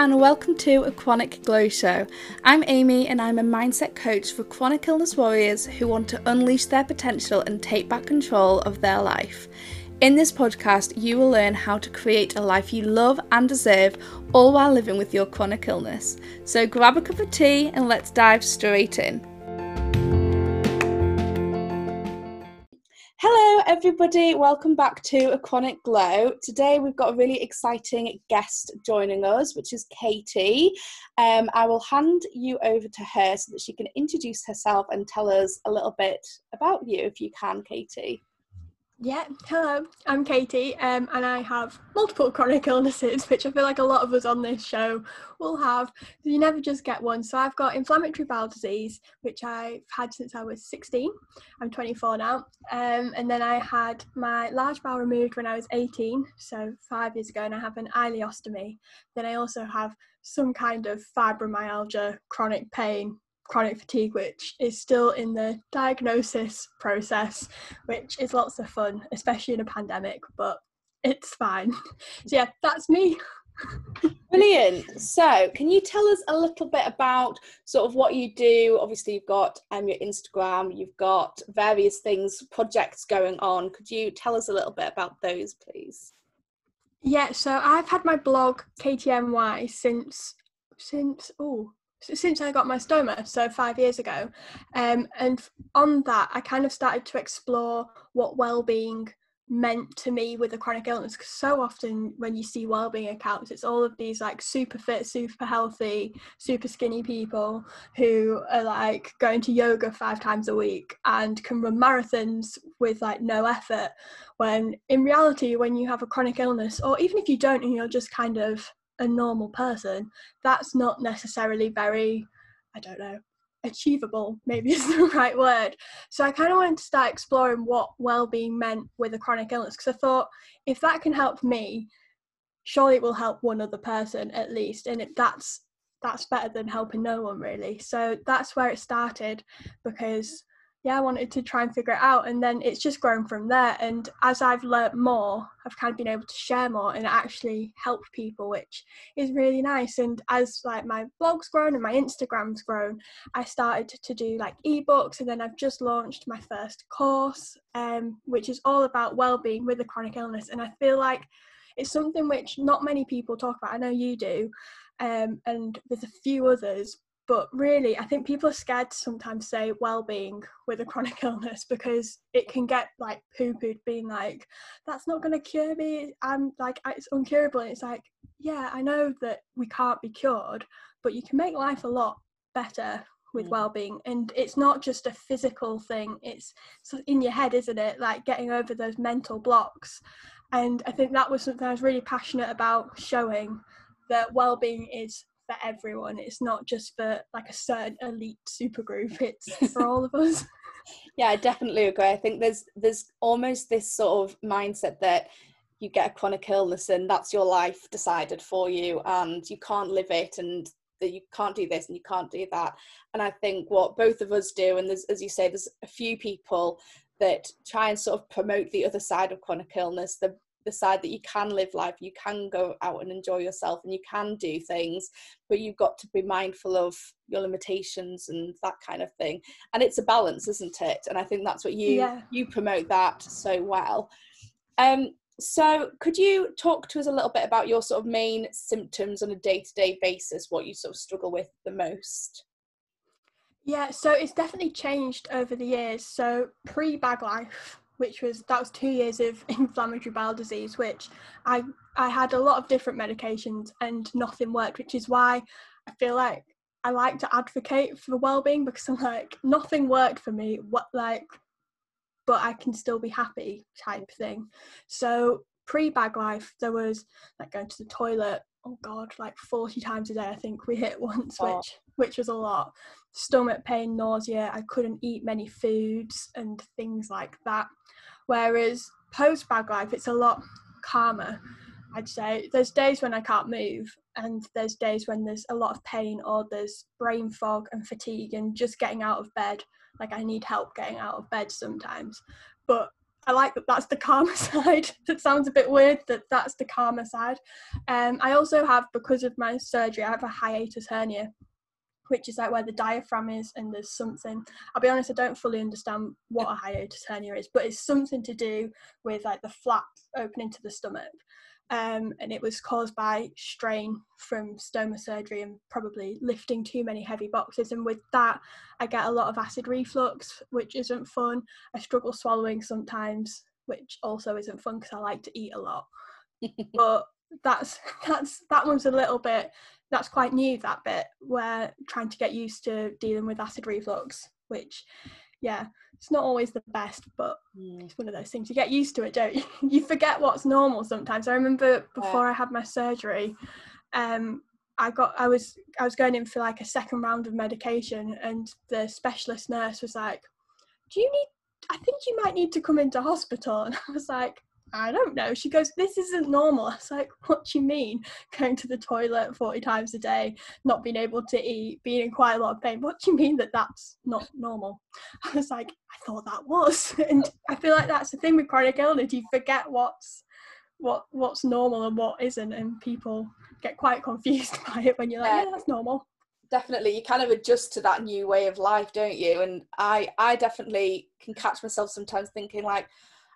and welcome to a Chronic Glow Show. I'm Amy and I'm a mindset coach for chronic illness warriors who want to unleash their potential and take back control of their life. In this podcast, you will learn how to create a life you love and deserve, all while living with your chronic illness. So grab a cup of tea and let's dive straight in. Everybody. Welcome back to A Chronic Glow. Today, we've got a really exciting guest joining us, which is Katie. Um, I will hand you over to her so that she can introduce herself and tell us a little bit about you, if you can, Katie. Yeah, hello, I'm Katie, um, and I have multiple chronic illnesses, which I feel like a lot of us on this show will have. You never just get one. So I've got inflammatory bowel disease, which I've had since I was 16. I'm 24 now. Um, and then I had my large bowel removed when I was 18, so five years ago, and I have an ileostomy. Then I also have some kind of fibromyalgia, chronic pain, chronic fatigue, which is still in the diagnosis process, which is lots of fun, especially in a pandemic, but it's fine. So, yeah, that's me. Brilliant. So, can you tell us a little bit about sort of what you do? Obviously, you've got um, your Instagram, you've got various things, projects going on. Could you tell us a little bit about those, please? Yeah, so I've had my blog KTMY since since oh since I got my stoma, so five years ago. Um, and on that, I kind of started to explore what well-being meant to me with a chronic illness because so often when you see well-being accounts it's all of these like super fit super healthy super skinny people who are like going to yoga five times a week and can run marathons with like no effort when in reality when you have a chronic illness or even if you don't and you're just kind of a normal person, that's not necessarily very, I don't know, achievable, maybe is the right word. So I kind of wanted to start exploring what well-being meant with a chronic illness because I thought if that can help me, surely it will help one other person at least, and it, that's that's better than helping no one really. So that's where it started because yeah, I wanted to try and figure it out. And then it's just grown from there. And as I've learnt more, I've kind of been able to share more and actually help people, which is really nice. And as like my blog's grown and my Instagram's grown, I started to do like ebooks and then I've just launched my first course, um, which is all about well-being with a chronic illness. And I feel like it's something which not many people talk about. I know you do. Um, and there's a few others, but really i think people are scared to sometimes say well-being with a chronic illness because it can get like poo-pooed being like that's not going to cure me. I'm like it's uncurable and it's like yeah i know that we can't be cured but you can make life a lot better with mm. well-being. And it's not just a physical thing it's in your head isn't it? Like getting over those mental blocks. And i think that was something i was really passionate about showing that well-being is for everyone. It's not just for like a certain elite super group. It's for all of us. Yeah, I definitely agree. I think there's there's almost this sort of mindset that you get a chronic illness and that's your life decided for you and you can't live it and that you can't do this and you can't do that. And I think what both of us do, and there's as you say, there's a few people that try and sort of promote the other side of chronic illness, the decide that you can live life, you can go out and enjoy yourself, and you can do things, but you've got to be mindful of your limitations and that kind of thing. And it's a balance, isn't it? And I think that's what you yeah. you promote that so well. Um, so could you talk to us a little bit about your sort of main symptoms on a day-to-day basis, what you sort of struggle with the most? Yeah, so it's definitely changed over the years. So pre bag life, which was that was two years of inflammatory bowel disease, which I I had a lot of different medications and nothing worked, which is why I feel like I like to advocate for well-being because I'm like nothing worked for me. What like, but I can still be happy type thing. So pre-bag life, there was like going to the toilet. Oh God, like forty times a day. I think we hit once, oh. which which was a lot. Stomach pain, nausea. I couldn't eat many foods and things like that. Whereas post bag life, it's a lot calmer. I'd say there's days when I can't move, and there's days when there's a lot of pain or there's brain fog and fatigue, and just getting out of bed. Like I need help getting out of bed sometimes. But I like that that's the calmer side. that sounds a bit weird that that's the calmer side. Um, I also have, because of my surgery, I have a hiatus hernia, which is like where the diaphragm is and there's something. I'll be honest, I don't fully understand what a hiatus hernia is, but it's something to do with like the flap opening to the stomach um, and it was caused by strain from stoma surgery and probably lifting too many heavy boxes. And with that, I get a lot of acid reflux, which isn't fun. I struggle swallowing sometimes, which also isn't fun because I like to eat a lot. but that's that's that one's a little bit that's quite new that bit where trying to get used to dealing with acid reflux, which yeah, it's not always the best, but mm. it's one of those things. You get used to it, don't you? you forget what's normal sometimes. I remember before yeah. I had my surgery, um, I got I was I was going in for like a second round of medication, and the specialist nurse was like, "Do you need? I think you might need to come into hospital." And I was like, I don't know. She goes, This isn't normal. I was like, What do you mean? Going to the toilet 40 times a day, not being able to eat, being in quite a lot of pain. What do you mean that that's not normal? I was like, I thought that was. And I feel like that's the thing with chronic illness. You forget what's what what's normal and what isn't and people get quite confused by it when you're like, Yeah, that's normal definitely you kind of adjust to that new way of life don't you and i i definitely can catch myself sometimes thinking like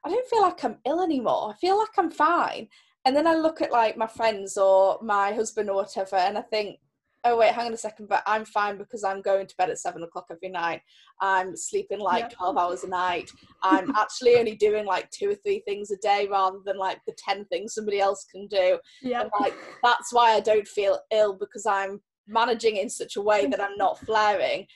I don't feel like I'm ill anymore. I feel like I'm fine. And then I look at like my friends or my husband or whatever, and I think, oh wait, hang on a second, but I'm fine because I'm going to bed at seven o'clock every night. I'm sleeping like yeah. 12 hours a night. I'm actually only doing like two or three things a day rather than like the 10 things somebody else can do. Yeah. And, like that's why I don't feel ill because I'm managing in such a way that I'm not flaring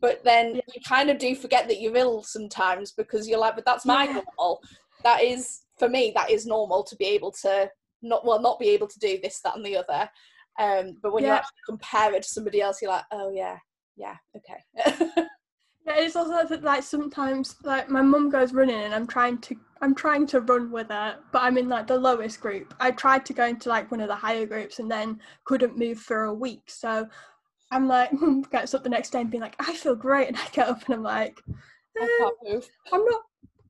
but then yeah. you kind of do forget that you're ill sometimes because you're like but that's my yeah. normal that is for me that is normal to be able to not well not be able to do this that and the other um but when yeah. you actually compare it to somebody else you're like oh yeah yeah okay yeah it's also like sometimes like my mum goes running and i'm trying to i'm trying to run with her but i'm in like the lowest group i tried to go into like one of the higher groups and then couldn't move for a week so I'm like, gets up the next day and being like, I feel great. And I get up and I'm like, eh, I can't eh, move. I'm not,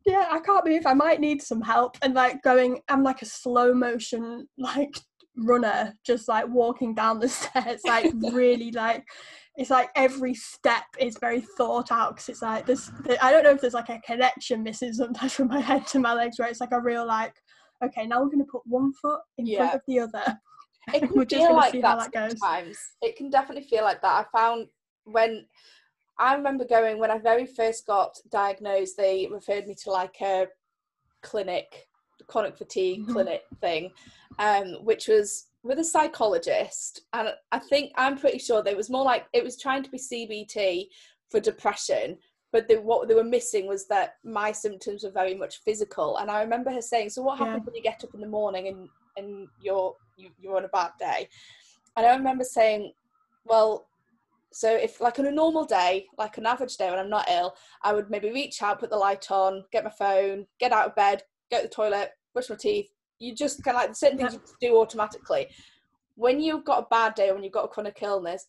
yeah, I can't move. I might need some help. And like going, I'm like a slow motion, like runner, just like walking down the stairs, like really like, it's like every step is very thought out because it's like this. I don't know if there's like a connection missing sometimes from my head to my legs where it's like a real like, okay, now we're going to put one foot in yeah. front of the other it can feel like that, that sometimes. It can definitely feel like that. I found when I remember going when I very first got diagnosed, they referred me to like a clinic, chronic fatigue mm-hmm. clinic thing, um, which was with a psychologist. And I think I'm pretty sure there was more like it was trying to be CBT for depression. But the, what they were missing was that my symptoms were very much physical. And I remember her saying, "So what happens yeah. when you get up in the morning and and you're you, you're on a bad day. And I remember saying, well, so if like on a normal day, like an average day when I'm not ill, I would maybe reach out, put the light on, get my phone, get out of bed, go to the toilet, brush my teeth. You just kind of like the certain things you do automatically. When you've got a bad day, when you've got a chronic illness,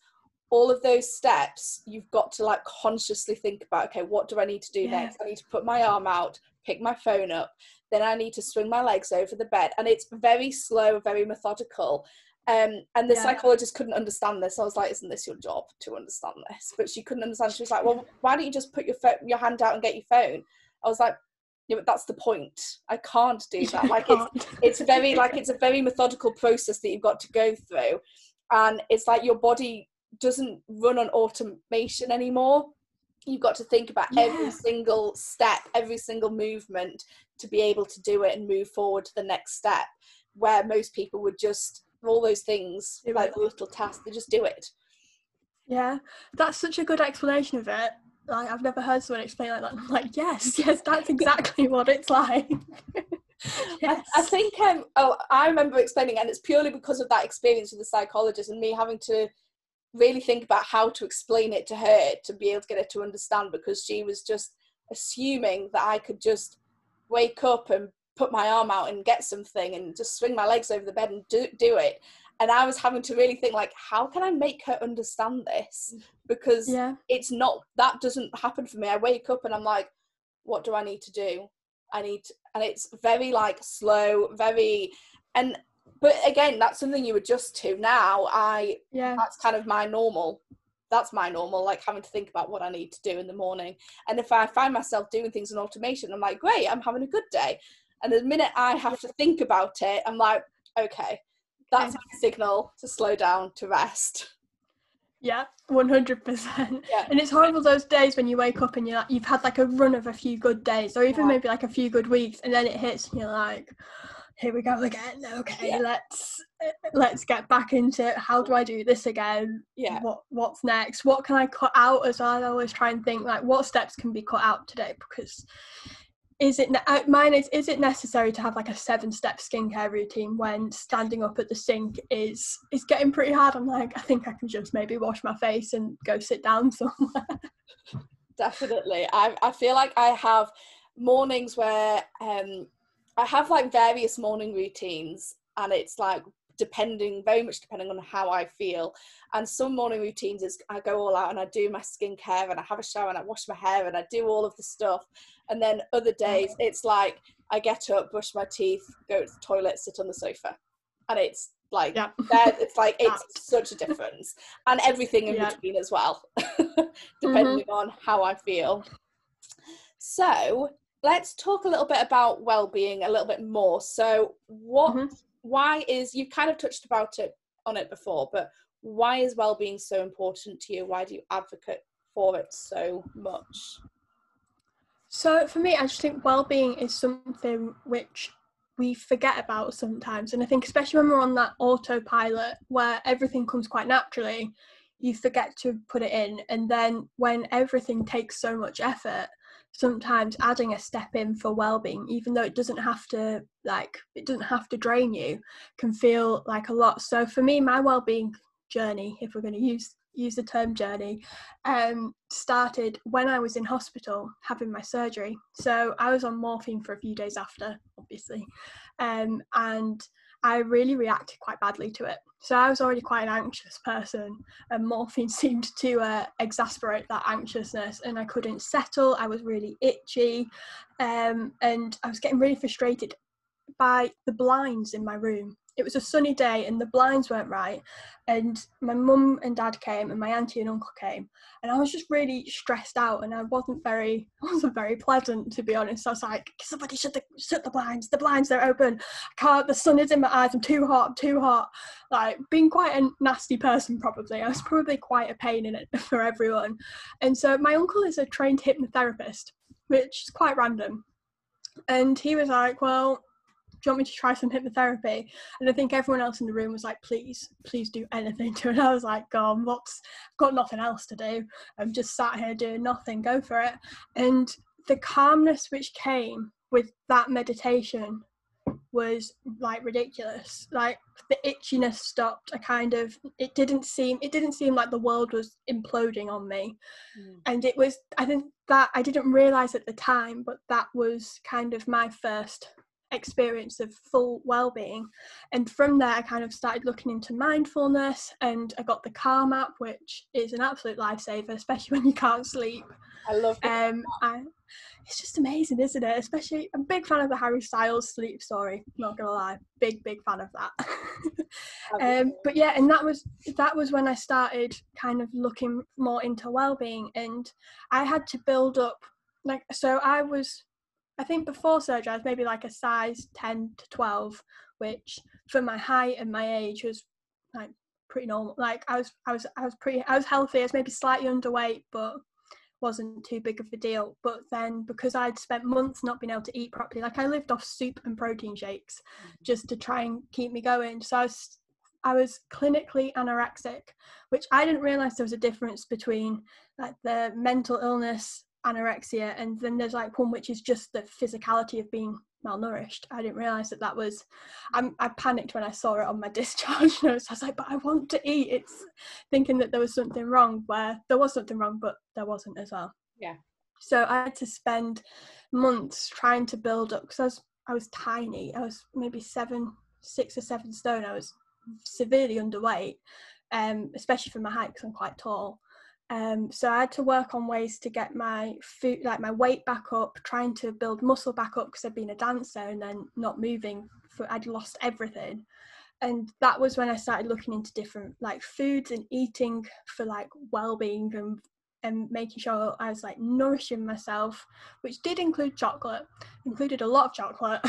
all of those steps you've got to like consciously think about okay what do i need to do yeah. next i need to put my arm out pick my phone up then I need to swing my legs over the bed. And it's very slow, very methodical. Um, and the yeah. psychologist couldn't understand this. I was like, "Isn't this your job to understand this?" But she couldn't understand. She was like, "Well, why don't you just put your your hand out and get your phone?" I was like, "Yeah, but that's the point. I can't do that. Like it's it's very like it's a very methodical process that you've got to go through, and it's like your body doesn't run on automation anymore you've got to think about yeah. every single step every single movement to be able to do it and move forward to the next step where most people would just all those things like the little tasks they just do it. Yeah that's such a good explanation of it. Like i've never heard someone explain like that. I'm like yes yes that's exactly what it's like. Yes. I, I, think um, oh i remember explaining and it's purely because of that experience with the psychologist and me having to really think about how to explain it to her to be able to get her to understand because she was just assuming that I could just wake up and put my arm out and get something and just swing my legs over the bed and do, do it. And i was having to really think like how can i make her understand this? Because yeah. it's not that doesn't happen for me. I wake up and i'm like what do i need to do? I need, to, and it's very like slow, very, and but again, that's something you adjust to. Now, I yeah, that's kind of my normal. That's my normal, like having to think about what I need to do in the morning. And if I find myself doing things in automation, I'm like, great, I'm having a good day. And the minute I have to think about it, I'm like, okay, that's my signal to slow down, to rest. Yeah, one hundred percent. Yeah. And it's horrible those days when you wake up and you're like, you've had like a run of a few good days, or even Yeah. maybe like a few good weeks, and then it hits and you're like, here we go again. Okay, Yeah. let's let's get back into it. How do I do this again? Yeah. What what's next? What can I cut out as well? I always try and think like, what steps can be cut out today? Because is it ne- uh, mine is is it necessary to have like a seven step skincare routine when standing up at the sink is is getting pretty hard i'm like i think i can just maybe wash my face and go sit down somewhere definitely I, I feel like i have mornings where um i have like various morning routines and it's like depending very much depending on how i feel. And some morning routines is i go all out and i do my skincare and i have a shower and i wash my hair and i do all of the stuff. And then other days it's like i get up brush my teeth go to the toilet sit on the sofa. And it's like yeah. it's like it's such a difference. And everything in Yeah. between as well depending on how i feel. So let's talk a little bit about well-being a little bit more. So what Mhm. why is you kind of touched about it on it before but why is well-being so important to you? Why do you advocate for it so much? So for me, I just think well-being is something which we forget about sometimes, and I think especially when we're on that autopilot where everything comes quite naturally, you forget to put it in, and then when everything takes so much effort, sometimes adding a step in for well-being, even though it doesn't have to like it doesn't have to drain you, can feel like a lot. So for me, my well-being journey, if we're going to use use the term journey, um, started when I was in hospital having my surgery. So I was on morphine for a few days after, obviously, um, and I really reacted quite badly to it. So I was already quite an anxious person, and morphine seemed to uh, exasperate that anxiousness, and I couldn't settle. I was really itchy, um, and I was getting really frustrated by the blinds in my room. It was a sunny day and the blinds weren't right. And my mum and dad came and my auntie and uncle came. And I was just really stressed out and I wasn't very wasn't very pleasant to be honest. I was like, somebody shut the shut the blinds, the blinds they're open. I can't the sun is in my eyes, I'm too hot, I'm too hot. Like being quite a nasty person probably. I was probably quite a pain in it for everyone. And so my uncle is a trained hypnotherapist, which is quite random. And he was like, Well, do you want me to try some hypnotherapy? And I think everyone else in the room was like, please, please do anything to it. And I was like, God, what's got nothing else to do. I'm just sat here doing nothing, go for it. And the calmness which came with that meditation was like ridiculous. Like the itchiness stopped. I kind of it didn't seem it didn't seem like the world was imploding on me mm. and it was i think that i didn't realize at the time but that was kind of my first experience of full well-being. And from there i kind of started looking into mindfulness and i got the calm app which is an absolute lifesaver especially when you can't sleep. I love um I, it's just amazing isn't it? Especially i'm a big fan of the harry styles sleep story not gonna lie. Big big fan of that. Um but yeah and that was that was when i started kind of looking more into well-being and i had to build up like so i was i think before surgery i was maybe like a size 10 to 12 which for my height and my age was like pretty normal. Like i was i was i was pretty i was healthy i was maybe slightly underweight but wasn't too big of a deal. But then because i'd spent months not being able to eat properly like i lived off soup and protein shakes mm-hmm. just to try and keep me going. So i was I was clinically anorexic, which I didn't realize there was a difference between like the mental illness anorexia and then there's like one which is just the physicality of being malnourished. I didn't realize that that was. I'm, I panicked when I saw it on my discharge notes. I was like, but I want to eat. It's thinking that there was something wrong where there was something wrong, but there wasn't as well. Yeah. So I had to spend months trying to build up because I was I was tiny. I was maybe seven, six or seven stone. I was severely underweight, um, especially for my height because I'm quite tall. Um, so I had to work on ways to get my food, like my weight back up, trying to build muscle back up because I'd been a dancer and then not moving. For I'd lost everything, and that was when I started looking into different like foods and eating for like well-being and and making sure I was like nourishing myself, which did include chocolate, included a lot of chocolate,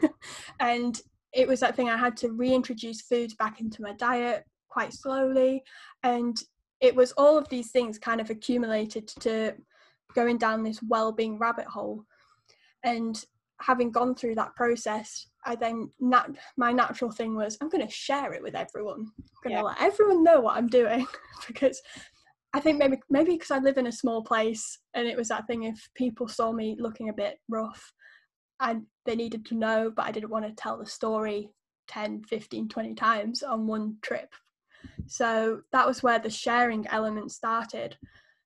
and it was that thing I had to reintroduce foods back into my diet quite slowly, and it was all of these things kind of accumulated to going down this well-being rabbit hole. And having gone through that process i then nat- my natural thing was i'm going to share it with everyone. I'm going to yeah. let everyone know what i'm doing because i think maybe maybe because i live in a small place and it was that thing if people saw me looking a bit rough and they needed to know but i didn't want to tell the story 10 15 20 times on one trip so that was where the sharing element started.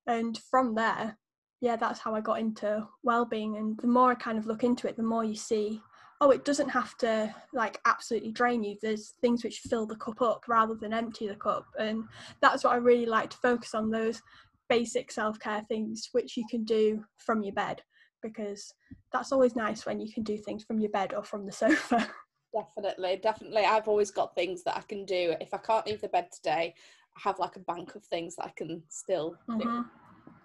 And from there, yeah, that's how I got into well-being. And the more I kind of look into it, the more you see, oh, it doesn't have to like absolutely drain you. There's things which fill the cup up rather than empty the cup. And that's what I really like to focus on those basic self-care things which you can do from your bed because that's always nice when you can do things from your bed or from the sofa. Definitely, definitely. I've always got things that I can do. If I can't leave the bed today, I have like a bank of things that I can still mm-hmm. do.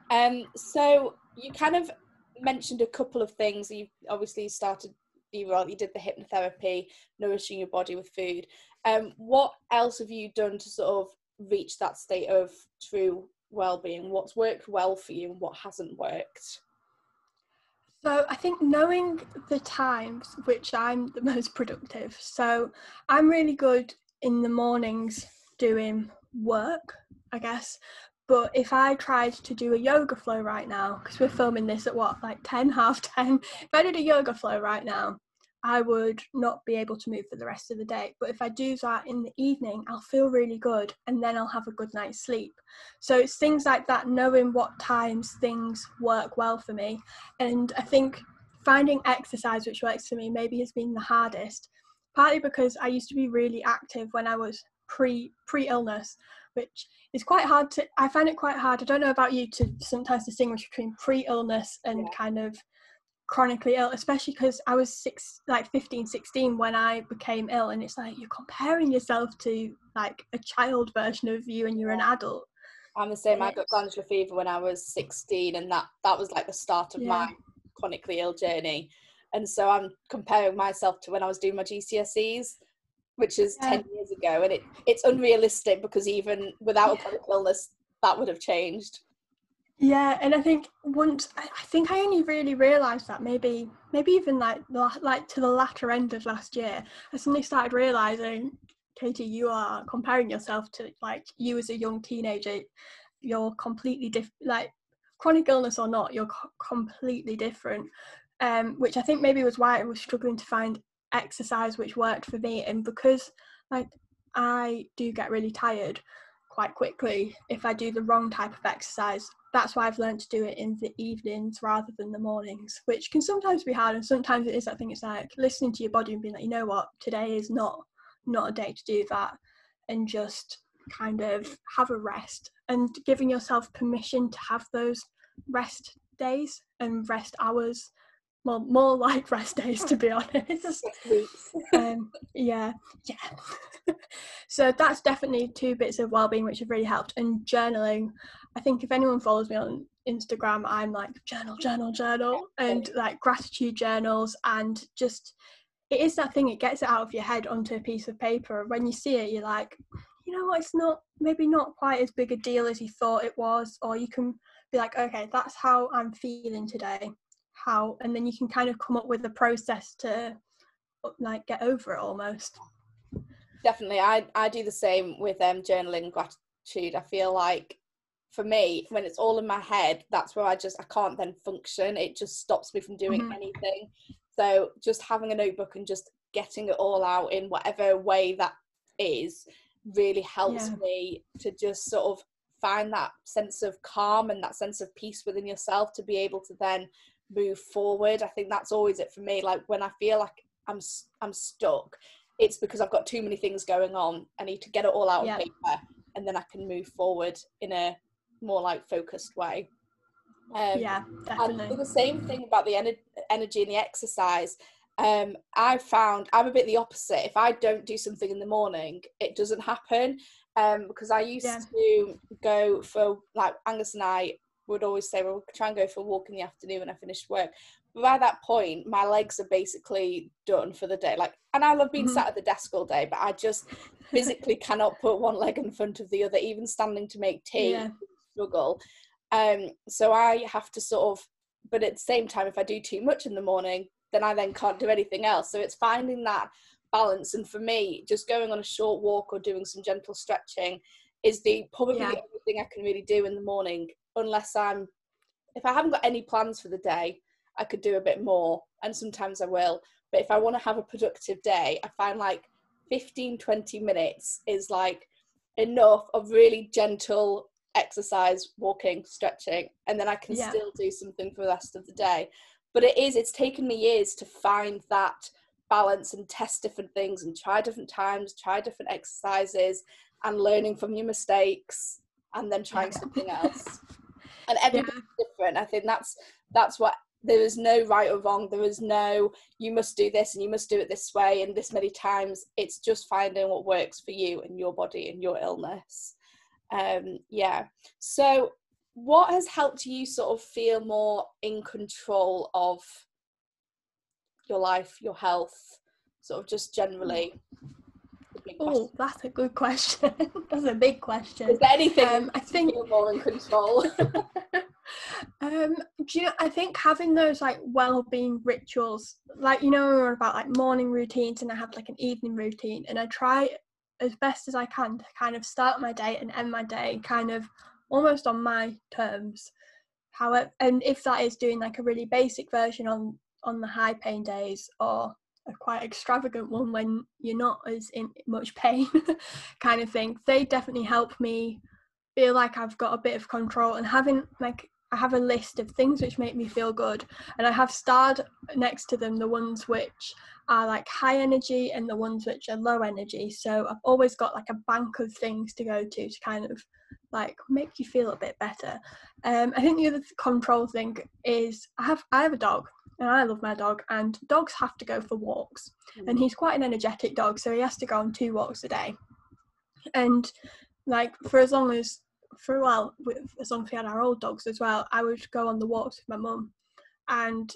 Um, so you kind of mentioned a couple of things. You obviously started you well, you did the hypnotherapy, nourishing your body with food. Um, what else have you done to sort of reach that state of true well-being? What's worked well for you and what hasn't worked? So I think knowing the times which I'm the most productive. So I'm really good in the mornings doing work, I guess. But if I tried to do a yoga flow right now, because we're filming this at what, like 10, half 10, if I did a yoga flow right now, I would not be able to move for the rest of the day. But if I do that in the evening, I'll feel really good and then I'll have a good night's sleep. So it's things like that, knowing what times things work well for me. And I think finding exercise which works for me maybe has been the hardest, partly because I used to be really active when I was pre pre illness, which is quite hard to I find it quite hard. I don't know about you to sometimes distinguish between pre illness and yeah. kind of chronically ill especially because i was six like 15 16 when i became ill and it's like you're comparing yourself to like a child version of you and you're an adult. I'm the same. I got glandular fever when i was 16 and that that was like the start of yeah. my chronically ill journey. And so i'm comparing myself to when i was doing my gcse's which is yeah. 10 years ago and it it's unrealistic because even without a chronic illness that would have changed yeah, and I think once I, think I only really realised that maybe maybe even like like to the latter end of last year, I suddenly started realising, Katie, you are comparing yourself to like you as a young teenager. You're completely different. Like chronic illness or not, you're co- completely different. Um, which I think maybe was why I was struggling to find exercise which worked for me, and because like I do get really tired quite quickly if I do the wrong type of exercise that's why I've learned to do it in the evenings rather than the mornings, which can sometimes be hard. And sometimes it is that thing. It's like listening to your body and being like, you know what, today is not not a day to do that, and just kind of have a rest and giving yourself permission to have those rest days and rest hours well, more like rest days to be honest. um, yeah, yeah. So that's definitely two bits of well-being which have really helped. And journaling, I think if anyone follows me on Instagram, I'm like journal, journal, journal, and like gratitude journals, and just it is that thing. It gets it out of your head onto a piece of paper. When you see it, you're like, you know what? It's not maybe not quite as big a deal as you thought it was, or you can be like, okay, that's how I'm feeling today how and then you can kind of come up with a process to like get over it almost definitely i i do the same with um journaling gratitude. I feel like for me when it's all in my head that's where i just i can't then function. It just stops me from doing mm-hmm. anything. So just having a notebook and just getting it all out in whatever way that is really helps yeah. me to just sort of find that sense of calm and that sense of peace within yourself to be able to then move forward. I think that's always it for me. Like when i feel like i'm i'm stuck it's because i've got too many things going on i need to get it all out yeah. on paper and then i can move forward in a more like focused way. Um, yeah, definitely. And the same thing about the ener- energy and the exercise. Um, I've found I'm a bit the opposite. If I don't do something in the morning, it doesn't happen. Um, because I used yeah. to go for like Angus and I would always say, well, we'll try and go for a walk in the afternoon when I finished work. By that point, my legs are basically done for the day. Like, and I love being mm-hmm. sat at the desk all day, but I just physically cannot put one leg in front of the other, even standing to make tea. Yeah. Struggle. Um, so I have to sort of, but at the same time, if I do too much in the morning, then I then can't do anything else. So it's finding that balance. And for me, just going on a short walk or doing some gentle stretching is the probably yeah. the only thing I can really do in the morning, unless I'm, if I haven't got any plans for the day, I could do a bit more, and sometimes I will. But if I want to have a productive day, I find like 15, 20 minutes is like enough of really gentle exercise, walking, stretching, and then I can yeah. still do something for the rest of the day. But it is, it's taken me years to find that balance and test different things and try different times, try different exercises and learning from your mistakes and then trying yeah. something else. And everybody's yeah. different. I think that's that's what there is no right or wrong. There is no you must do this and you must do it this way and this many times. It's just finding what works for you and your body and your illness. Um yeah. So what has helped you sort of feel more in control of your life your health sort of just generally? Oh that's a good question. That's a big question. Is there anything um, i think you're more in control um do you know i think having those like well-being rituals like you know about like morning routines and i have like an evening routine and i try as best as I can to kind of start my day and end my day kind of almost on my terms. However, and if that is doing like a really basic version on on the high pain days or a quite extravagant one when you're not as in much pain kind of thing, they definitely help me feel like I've got a bit of control and having like I have a list of things which make me feel good and I have starred next to them the ones which are like high energy and the ones which are low energy. So I've always got like a bank of things to go to to kind of like make you feel a bit better. Um, I think the other control thing is I have I have a dog and I love my dog and dogs have to go for walks mm. and he's quite an energetic dog so he has to go on two walks a day. And like for as long as for well with, as long as we had our old dogs as well, I would go on the walks with my mum and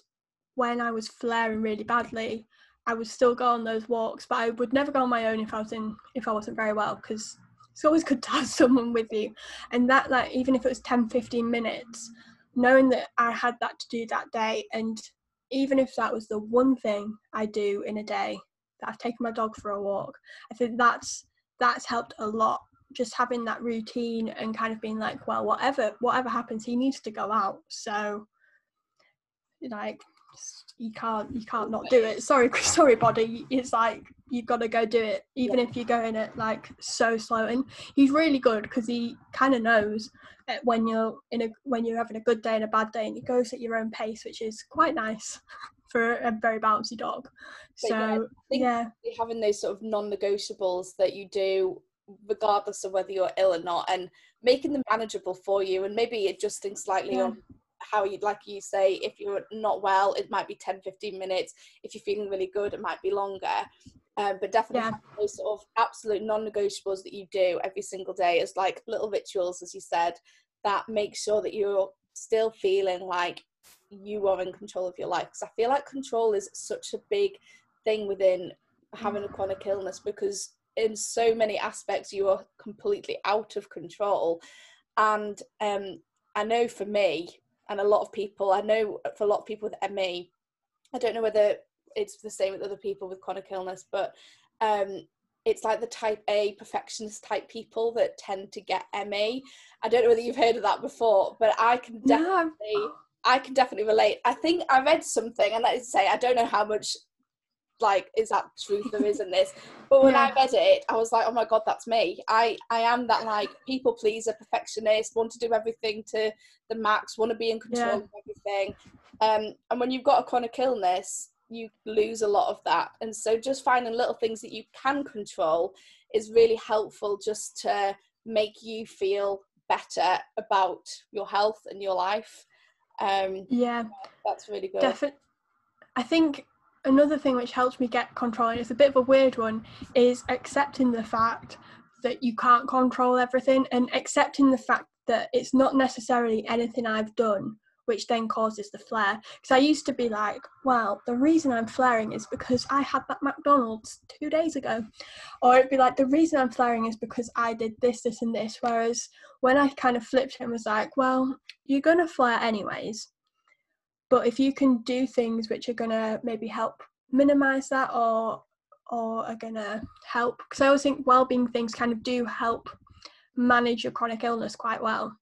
when I was flaring really badly, I would still go on those walks, but I would never go on my own if I was in if I wasn't very well because it's always good to have someone with you. And that like even if it was 10, 15 minutes, knowing that I had that to do that day and even if that was the one thing I do in a day, that I've taken my dog for a walk, I think that's that's helped a lot. Just having that routine and kind of being like, well, whatever whatever happens, he needs to go out. So like you can't you can't not do it. Sorry sorry body it's like you've got to go do it even yeah. if you're going it like so slow. And he's really good because he kind of knows when you're in a when you're having a good day and a bad day and he goes at your own pace which is quite nice for a very bouncy dog. But so yeah, yeah. having those sort of non-negotiables that you do regardless of whether you're ill or not and making them manageable for you and maybe adjusting slightly yeah. on how you like you say if you're not well it might be 10 15 minutes if you're feeling really good it might be longer um, but definitely yeah. those sort of absolute non-negotiables that you do every single day is like little rituals as you said that make sure that you're still feeling like you are in control of your life because i feel like control is such a big thing within having a chronic illness because in so many aspects you are completely out of control and um, i know for me and a lot of people i know for a lot of people with me i don't know whether it's the same with other people with chronic illness but um, it's like the type a perfectionist type people that tend to get me i don't know whether you've heard of that before but i can definitely no. i can definitely relate i think i read something and let's say i don't know how much like is that truth or isn't this but when yeah. i read it i was like oh my god that's me i i am that like people pleaser perfectionist want to do everything to the max want to be in control yeah. of everything um and when you've got a chronic illness you lose a lot of that and so just finding little things that you can control is really helpful just to make you feel better about your health and your life. Um, yeah, that's really good. Definitely. I think another thing which helps me get control, and it's a bit of a weird one, is accepting the fact that you can't control everything and accepting the fact that it's not necessarily anything I've done which then causes the flare. Because I used to be like, well, the reason I'm flaring is because I had that McDonald's two days ago. Or it'd be like, the reason I'm flaring is because I did this, this, and this. Whereas when I kind of flipped it and was like, well, you're going to flare anyways. But if you can do things which are going to maybe help minimize that or or are going to help because i always think well-being things kind of do help manage your chronic illness quite well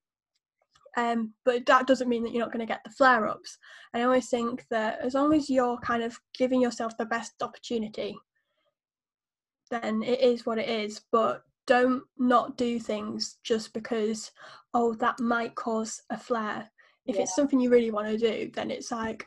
um, but that doesn't mean that you're not going to get the flare ups. I always think that as long as you're kind of giving yourself the best opportunity, then it is what it is. But don't not do things just because, oh, that might cause a flare. If yeah. it's something you really want to do, then it's like,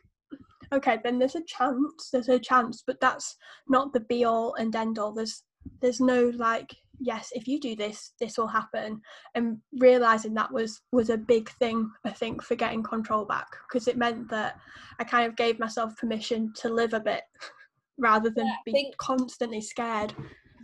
okay, then there's a chance, there's a chance, but that's not the be all and end all. There's there's no like yes if you do this this will happen and realizing that was was a big thing i think for getting control back because it meant that i kind of gave myself permission to live a bit rather than yeah, be think- constantly scared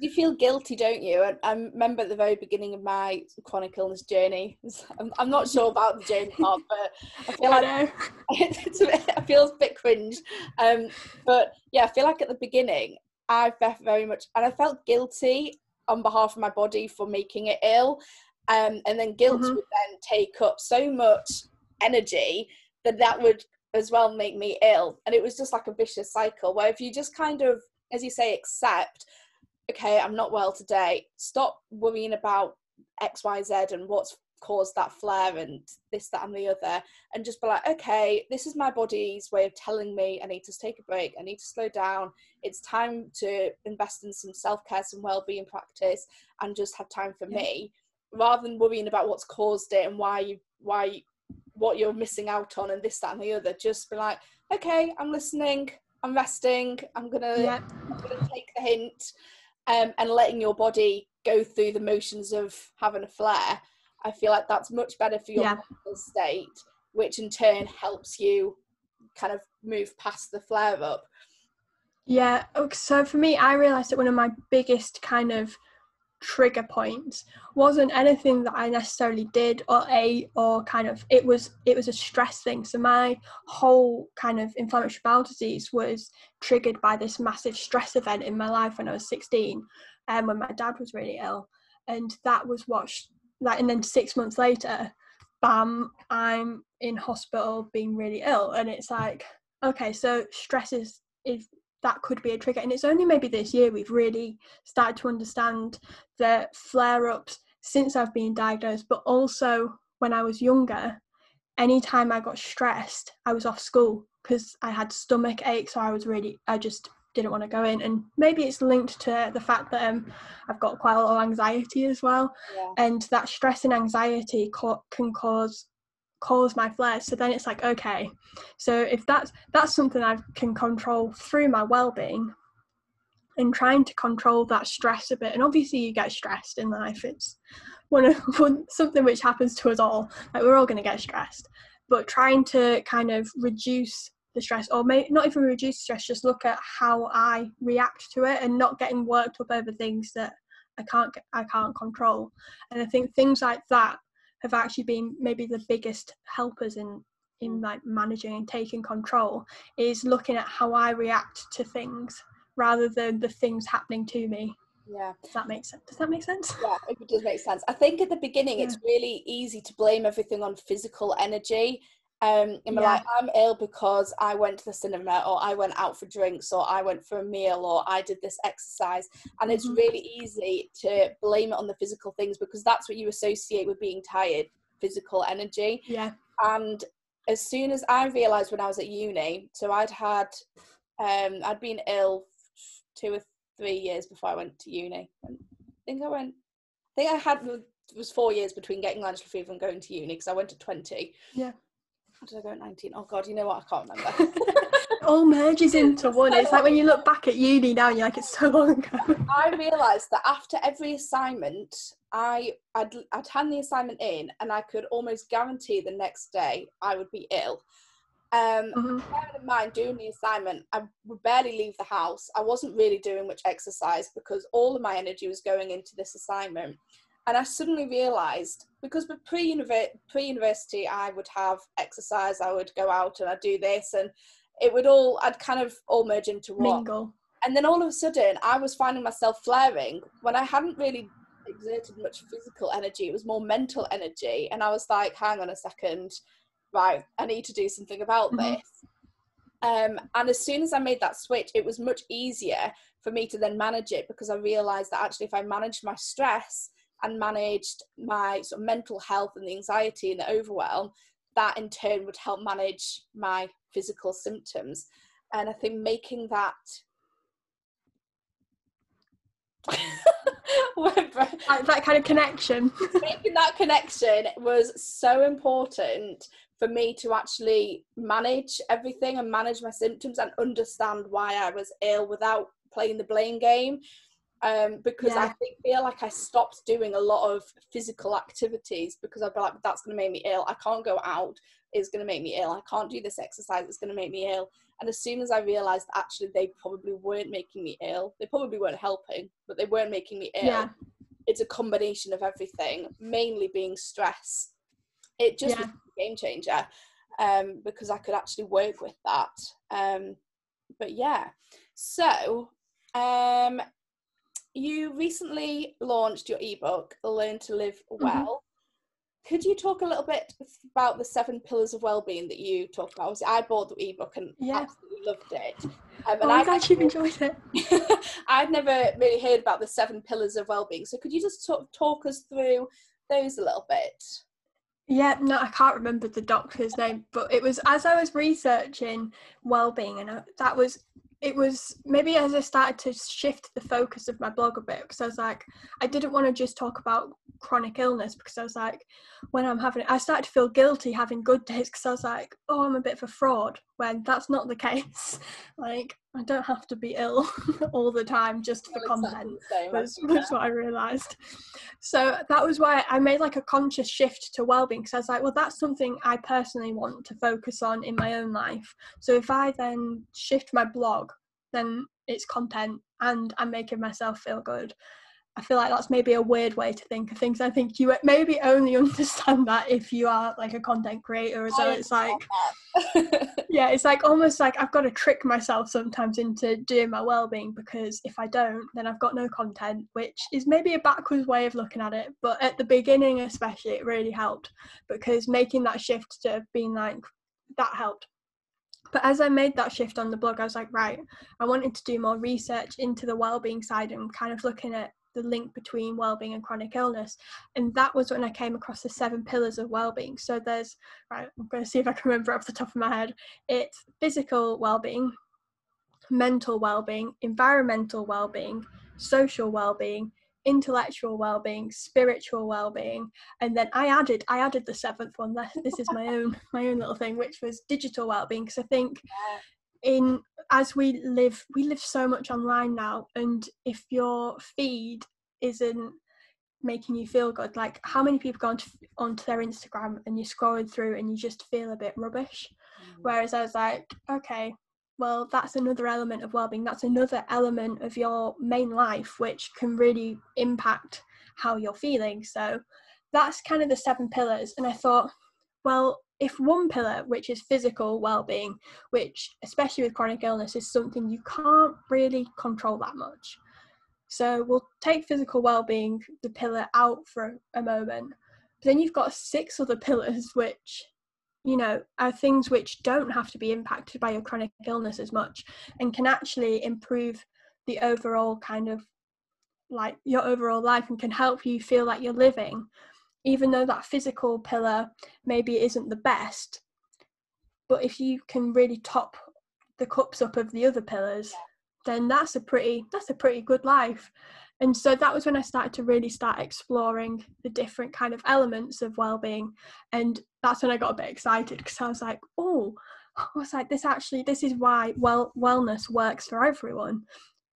you feel guilty, don't you? And I remember at the very beginning of my chronic illness journey. I'm, I'm not sure about the journey part, but I feel like it's a bit, I feel a bit cringe. Um, but yeah, I feel like at the beginning, I felt very much, and I felt guilty on behalf of my body for making it ill. Um, and then guilt mm-hmm. would then take up so much energy that that would as well make me ill. And it was just like a vicious cycle where if you just kind of, as you say, accept, okay, I'm not well today, stop worrying about X, Y, Z and what's caused that flare and this, that, and the other, and just be like, okay, this is my body's way of telling me I need to take a break, I need to slow down. It's time to invest in some self care, some well being practice, and just have time for yeah. me, rather than worrying about what's caused it and why you, why, what you're missing out on, and this, that, and the other. Just be like, okay, I'm listening, I'm resting, I'm gonna, yeah. I'm gonna take the hint, um, and letting your body go through the motions of having a flare I feel like that's much better for your yeah. mental state, which in turn helps you kind of move past the flare up. Yeah, so for me, I realised that one of my biggest kind of trigger points wasn't anything that I necessarily did or ate or kind of it was it was a stress thing. So my whole kind of inflammatory bowel disease was triggered by this massive stress event in my life when I was 16 and um, when my dad was really ill. And that was what like and then six months later bam i'm in hospital being really ill and it's like okay so stress is if that could be a trigger. And it's only maybe this year we've really started to understand the flare-ups since i've been diagnosed but also when i was younger anytime i got stressed i was off school because i had stomach aches so i was really i just didn't want to go in. And maybe it's linked to the fact that um, i've got quite a lot of anxiety as well. Yeah. and that stress and anxiety can cause cause my flares so then it's like okay. So if that's that's something i can control through my well-being and trying to control that stress a bit. And obviously you get stressed in life. It's one of one, something which happens to us all. Like we're all going to get stressed. But trying to kind of reduce the stress or may not even reduce stress just look at how i react to it and not getting worked up over things that i can't i can't control. And i think things like that have actually been maybe the biggest helpers in in mm. like managing and taking control is looking at how i react to things rather than the things happening to me. Yeah. Does that make sense does that make sense? Yeah it does make sense. I think at the beginning yeah. it's really easy to blame everything on physical energy um, and yeah. like, I'm ill because I went to the cinema or I went out for drinks or I went for a meal or I did this exercise. And it's mm-hmm. really easy to blame it on the physical things because that's what you associate with being tired, physical energy. Yeah. And as soon as I realised when I was at uni, so I'd had, um, I'd been ill two or three years before I went to uni. I think I went, I think I had, it was four years between getting glandular fever and going to uni because I went at 20. Yeah did I go at 19? Oh God, you know what? I can't remember. all merges into one. It's like when you look back at uni now you're like, it's so long ago. I realised that after every assignment, I I'd, I'd hand the assignment in and I could almost guarantee the next day I would be ill. Um, Mhm. bearing in mind doing the assignment, I would barely leave the house. I wasn't really doing much exercise because all of my energy was going into this assignment. And I suddenly realised because pre university, I would have exercise. I would go out and I'd do this, and it would all I'd kind of all merge into one. Mingle. And then all of a sudden, I was finding myself flaring when I hadn't really exerted much physical energy. It was more mental energy, and I was like, "Hang on a second, right? I need to do something about Mhm. this." Um, and as soon as I made that switch, it was much easier for me to then manage it because I realised that actually, if I managed my stress and managed my sort of mental health and the anxiety and the overwhelm, that in turn would help manage my physical symptoms. And I think making that Like that kind of connection. making that connection was so important for me to actually manage everything and manage my symptoms and understand why I was ill without playing the blame game. Um, because I think, feel like I stopped doing a lot of physical activities because I'd be like, that's going to make me ill. I can't go out. It's going to make me ill. I can't do this exercise. It's going to make me ill. And as soon as I realised actually they probably weren't making me ill, they probably weren't helping, but they weren't making me ill yeah. it's a combination of everything, mainly being stress. It just Yeah. was a game changer um, because I could actually work with that. Um, but yeah, so um, you recently launched your ebook, Learn to Live Mm-hmm. Well. Could you talk a little bit about the seven pillars of well-being that you talk about? Obviously, I bought the ebook and Yeah. absolutely loved it. Um, and Oh, glad you've enjoyed it. I'd never really heard about the seven pillars of well-being. So could you just talk, talk us through those a little bit? Yeah, no, I can't remember the doctor's name, but it was as I was researching well-being, and I, that was it was maybe as I started to shift the focus of my blog a bit because I was like, I didn't want to just talk about chronic illness because I was like, when I'm having, it, I started to feel guilty having good days because I was like, oh, I'm a bit of a fraud when that's not the case. like, I don't have to be ill all the time just for Well, content was, actually, was what I realised. So that was why I made like a conscious shift to well-being because I was like, well, that's something I personally want to focus on in my own life. So if I then shift my blog, then it's content and I'm making myself feel good. I feel like that's maybe a weird way to think of things. I think you maybe only understand that if you are like a content creator. So it's like yeah it's like almost like i've got to trick myself sometimes into doing my well-being because if i don't then i've got no content which is maybe a backwards way of looking at it but at the beginning especially it really helped because making that shift to being like that helped but as i made that shift on the blog i was like right i wanted to do more research into the well-being side and kind of looking at the link between well-being and chronic illness and that was when i came across the seven pillars of well-being. So there's right i'm going to see if i can remember off the top of my head. It's physical well-being mental well-being environmental well-being social well-being intellectual well-being spiritual well-being and then i added i added the seventh one. This is my own my own little thing which was digital well-being because i think in as we live we live so much online now and if your feed isn't making you feel good like how many people go onto, onto their instagram and you're scrolling through and you just feel a bit rubbish? Mm. Whereas i was like okay well that's another element of well-being. That's another element of your main life which can really impact how you're feeling. So that's kind of the seven pillars and i thought well if one pillar which is physical well-being which especially with chronic illness is something you can't really control that much. So we'll take physical well-being the pillar out for a moment. But then you've got six other pillars which you know are things which don't have to be impacted by your chronic illness as much and can actually improve the overall kind of like your overall life and can help you feel like you're living even though that physical pillar maybe isn't the best but if you can really top the cups up of the other pillars then that's a pretty that's a pretty good life. And so that was when i started to really start exploring the different kind of elements of well-being. And that's when i got a bit excited because i was like oh I was like this actually this is why well wellness works for everyone.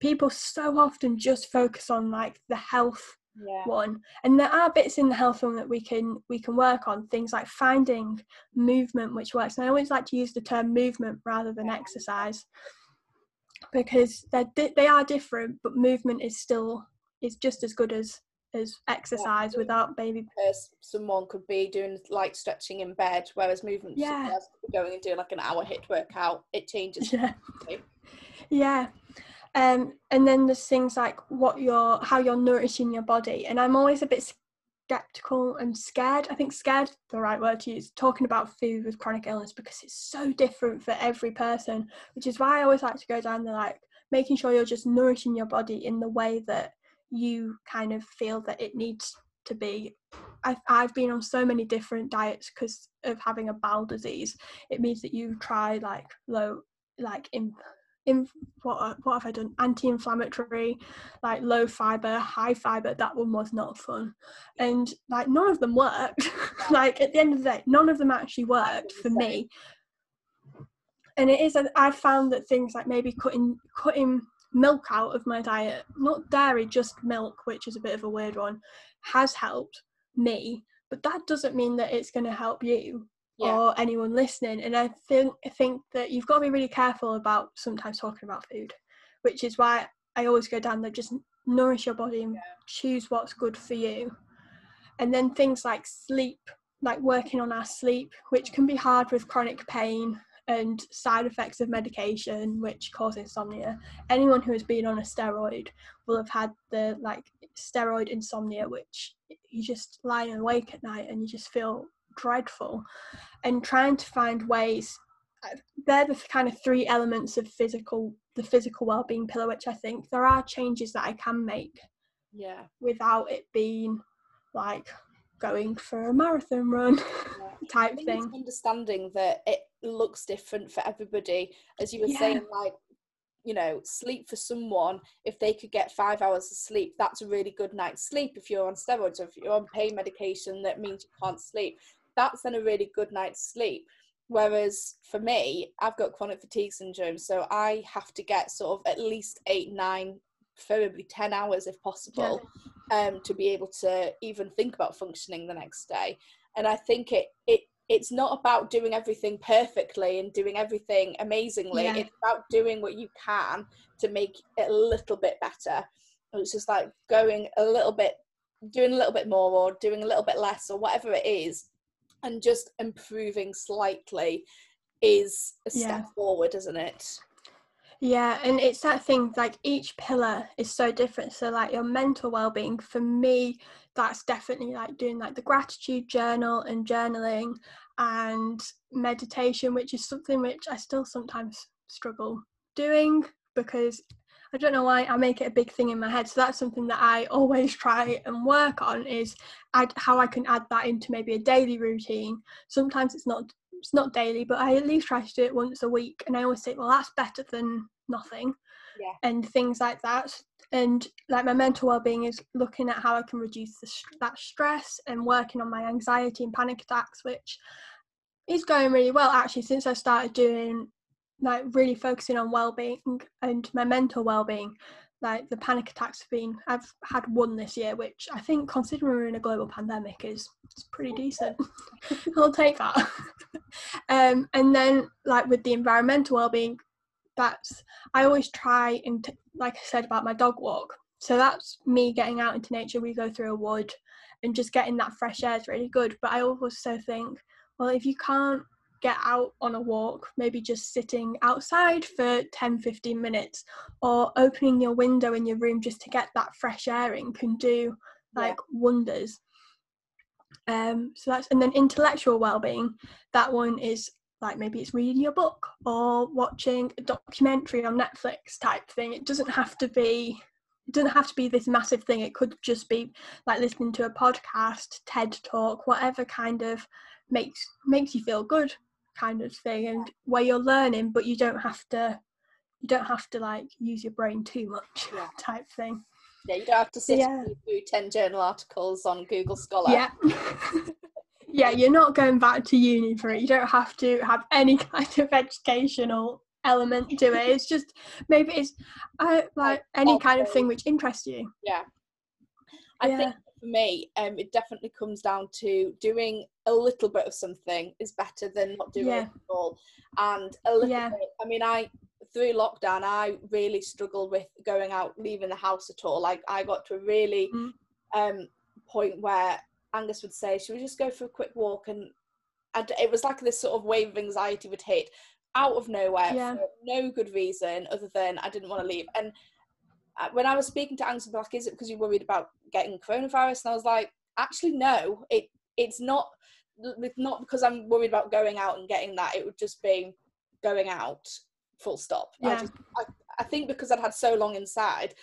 People so often just focus on like the health yeah. one and there are bits in the health one that we can we can work on things like finding movement which works and i always like to use the term movement rather than exercise because they're di- they are different but movement is still is just as good as as exercise Yeah. without maybe As someone could be doing light stretching in bed, whereas movement Yeah. someone else could be going and doing like an hour HIIT workout. It changes. yeah yeah um and then there's things like what you're how you're nourishing your body. And i'm always a bit skeptical and scared. I think scared the right word to use talking about food with chronic illness because it's so different for every person which is why i always like to go down the like making sure you're just nourishing your body in the way that you kind of feel that it needs to be. I've, I've been on so many different diets because of having a bowel disease. It means that you try like low like in in what what have I done? Anti-inflammatory, like low fiber, high fiber. That one was not fun, and like none of them worked. like at the end of the day, none of them actually worked for me. And it is. I've found that things like maybe cutting cutting milk out of my diet, not dairy, just milk, which is a bit of a weird one, has helped me. But that doesn't mean that it's going to help you Yeah. or anyone listening. And I think I think that you've got to be really careful about sometimes talking about food, which is why I always go down there just nourish your body and choose what's good for you. And then things like sleep, like working on our sleep, which can be hard with chronic pain and side effects of medication which cause insomnia. Anyone who has been on a steroid will have had the like steroid insomnia which you just lie awake at night and you just feel dreadful and trying to find ways uh, they're the kind of three elements of physical the physical well-being pillar which i think there are changes that i can make Yeah. without it being like going for a marathon run yeah. type thing understanding that it looks different for everybody. As you were Yeah. saying, like, you know, sleep for someone, if they could get five hours of sleep, that's a really good night's sleep. If you're on steroids or if you're on pain medication, that means you can't sleep. That's then a really good night's sleep. Whereas for me, I've got chronic fatigue syndrome, so I have to get sort of at least eight, nine, preferably 10 hours if possible, um, to be able to even think about functioning the next day. And I think it, it, it's not about doing everything perfectly and doing everything amazingly. Yeah. It's about doing what you can to make it a little bit better. It's just like going a little bit, doing a little bit more or doing a little bit less or whatever it is, and just improving slightly is a step Yeah. forward, isn't it? Yeah, and it's that thing like each pillar is so different. So like your mental well-being for me, that's definitely like doing like the gratitude journal and journaling and meditation, which is something which I still sometimes struggle doing because I don't know why I make it a big thing in my head. So that's something that I always try and work on is add how I can add that into maybe a daily routine. Sometimes it's not it's not daily, but I at least try to do it once a week. And I always think, well, that's better than nothing. Yeah. And things like that. And like my mental well-being is looking at how I can reduce the, that stress and working on my anxiety and panic attacks, which is going really well actually since I started doing like really focusing on well-being and my mental well-being. Like the panic attacks have been, I've had one this year, which I think considering we're in a global pandemic is, is pretty decent. I'll take that. um, and then like with the environmental well-being, that's I always try and t- like I said about my dog walk. So that's me getting out into nature. We go through a wood and just getting that fresh air is really good. But I also think, well, if you can't get out on a walk, maybe just sitting outside for 10, 15 minutes or opening your window in your room just to get that fresh air in can do like wonders. Um, so that's and then intellectual well-being. That one is like maybe it's reading a book or watching a documentary on Netflix type thing. It doesn't have to be it doesn't have to be this massive thing. It could just be like listening to a podcast, TED talk, whatever kind of makes makes you feel good kind of thing and where you're learning but you don't have to you don't have to like use your brain too much Yeah. type thing. Yeah, you don't have to sit Yeah. and do 10 journal articles on Google Scholar. Yeah. yeah, you're not going back to uni for it. You don't have to have any kind of educational element to it. It's just maybe it's uh, like any kind of thing which interests you. Yeah. I Yeah. think for me, um, it definitely comes down to doing a little bit of something is better than not doing Yeah. it at all. And a little Yeah. bit. I mean, I through lockdown, I really struggled with going out, leaving the house at all. Like I got to a really Mm. um point where Angus would say, "Should we just go for a quick walk?" And I d it was like this sort of wave of anxiety would hit out of nowhere Yeah. for no good reason other than I didn't want to leave. And when I was speaking to Angus, like, "Is it because you're worried about getting coronavirus?" And I was like, "Actually, no. It it's not. It's not because I'm worried about going out and getting that. It would just be going out, full stop. I Yeah. just I, I think because I'd had so long inside,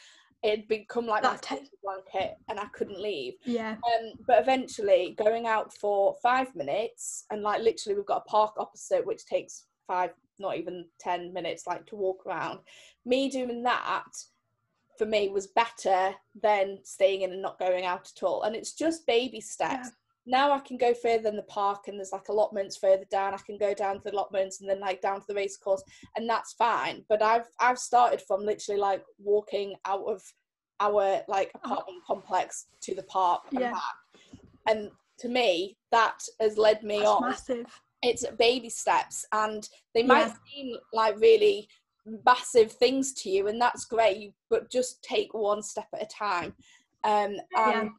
it'd become like my That ta- safety blanket, and I couldn't leave. Yeah. Um, but eventually, going out for five minutes, and like literally, we've got a park opposite, which takes five, not even ten minutes, like to walk around. Me doing that for me was better than staying in and not going out at all. And it's just baby steps. Yeah. Now I can go further in the park, and there's like allotments further down. I can go down to the allotments and then like down to the race course, and that's fine. But I've I've started from literally like walking out of our like uh-huh. apartment complex to the park and Yeah. back. And to me, that has led me That's on. massive. It's baby steps, and they might Yeah. seem like really massive things to you, and that's great. But just take one step at a time. Um, Yeah. and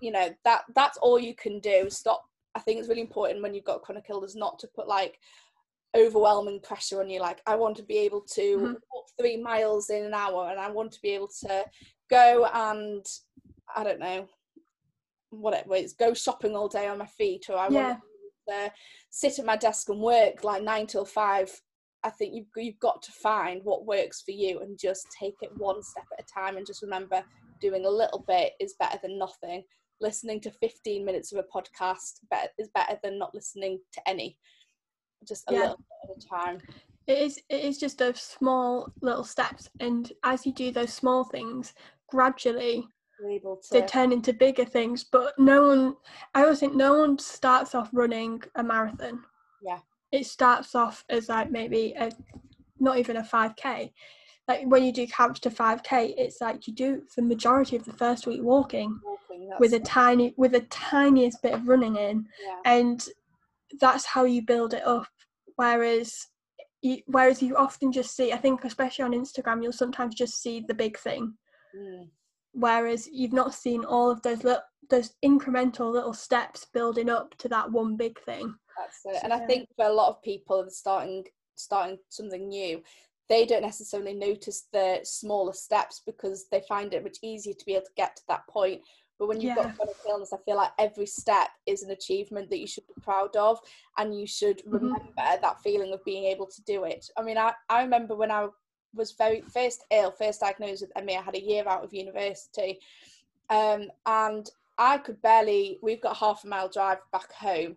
you know that that's all you can do. Stop. I think it's really important when you've got chronic illness not to put like overwhelming pressure on you. Like I want to be able to Mhm. walk three miles in an hour, and I want to be able to go and I don't know whatever it's go shopping all day on my feet, or I Yeah. want to sit at my desk and work like nine till five. I think you've you've got to find what works for you and just take it one step at a time and just remember doing a little bit is better than nothing. Listening to 15 minutes of a podcast is better than not listening to any. Just a Yeah. little bit at a time. It is it is just those small little steps and as you do those small things, gradually able to they turn into bigger things. But no one I always think no one starts off running a marathon. Yeah. It starts off as like maybe a not even a five K. Like when you do Couch to five K, it's like you do the majority of the first week walking walking, with a tiny with the tiniest bit of running in yeah. and that's how you build it up whereas you, whereas you often just see i think especially on instagram you'll sometimes just see the big thing Mm. whereas you've not seen all of those little those incremental little steps building up to that one big thing That's it. And I think for a lot of people starting starting something new, they don't necessarily notice the smaller steps because they find it much easier to be able to get to that point. But when you've Yeah. got chronic illness, I feel like every step is an achievement that you should be proud of and you should Mhm. remember that feeling of being able to do it. I mean, I, I remember when I was very first ill, first diagnosed with ME, I had a year out of university. Um, and I could barely, we've got half a mile drive back home,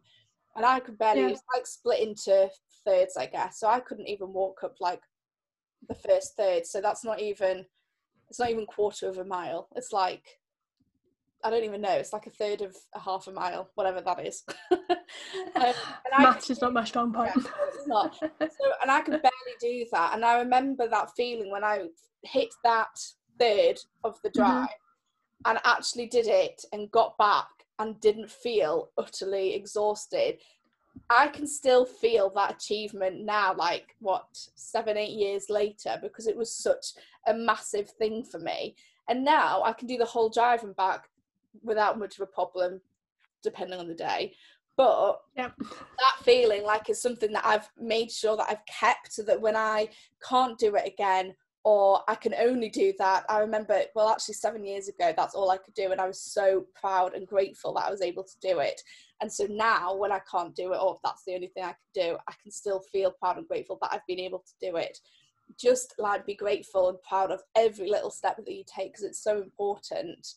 and I could barely, Yeah. it's like split into thirds, I guess. So I couldn't even walk up like the first third. So that's not even, it's not even quarter of a mile. It's like, I don't even know. It's like a third of a half a mile, whatever that is. Um, and I maths could is not my strong point Yeah, it's not. so and I could barely do that. And I remember that feeling when I hit that third of the Mhm. drive and actually did it and got back and didn't feel utterly exhausted. I can still feel that achievement now, like what, seven, eight years later, because it was such a massive thing for me. And now I can do the whole drive and back without much of a problem, depending on the day. But Yep. that feeling like is something that I've made sure that I've kept so that when I can't do it again or I can only do that, I remember, well, actually, seven years ago, that's all I could do. And I was so proud and grateful that I was able to do it. And so now, when I can't do it, or if that's the only thing I can do, I can still feel proud and grateful that I've been able to do it. Just like be grateful and proud of every little step that you take because it's so important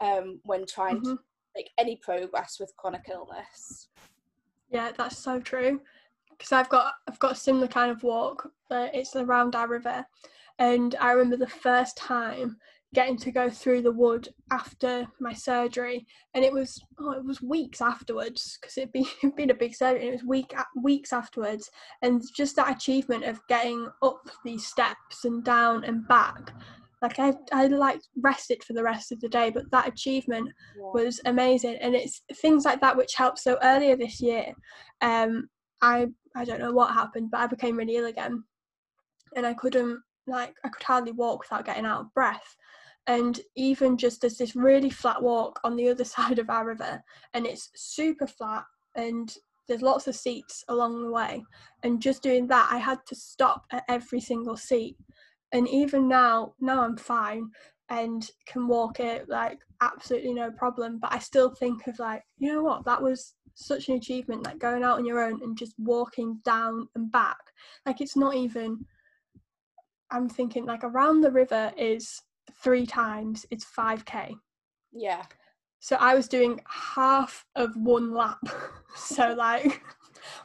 um, when trying to Mhm. make any progress with chronic illness. Yeah, that's so true. Because I've got I've got a similar kind of walk. Uh, it's around our river, and I remember the first time getting to go through the wood after my surgery, and it was oh, it was weeks afterwards because it'd been, it'd been a big surgery. And it was week weeks afterwards, and just that achievement of getting up these steps and down and back like I I like rested for the rest of the day, but that achievement Yeah. was amazing, and it's things like that which helped. So earlier this year, um, I I don't know what happened, but I became really ill again, and I couldn't like I could hardly walk without getting out of breath. And even just there's this really flat walk on the other side of our river, and it's super flat, and there's lots of seats along the way. And just doing that, I had to stop at every single seat. And even now, now I'm fine and can walk it like absolutely no problem. But I still think of like, you know what, that was such an achievement, like going out on your own and just walking down and back. Like it's not even I'm thinking like around the river is three times, it's five K. Yeah. So I was doing half of one lap. so like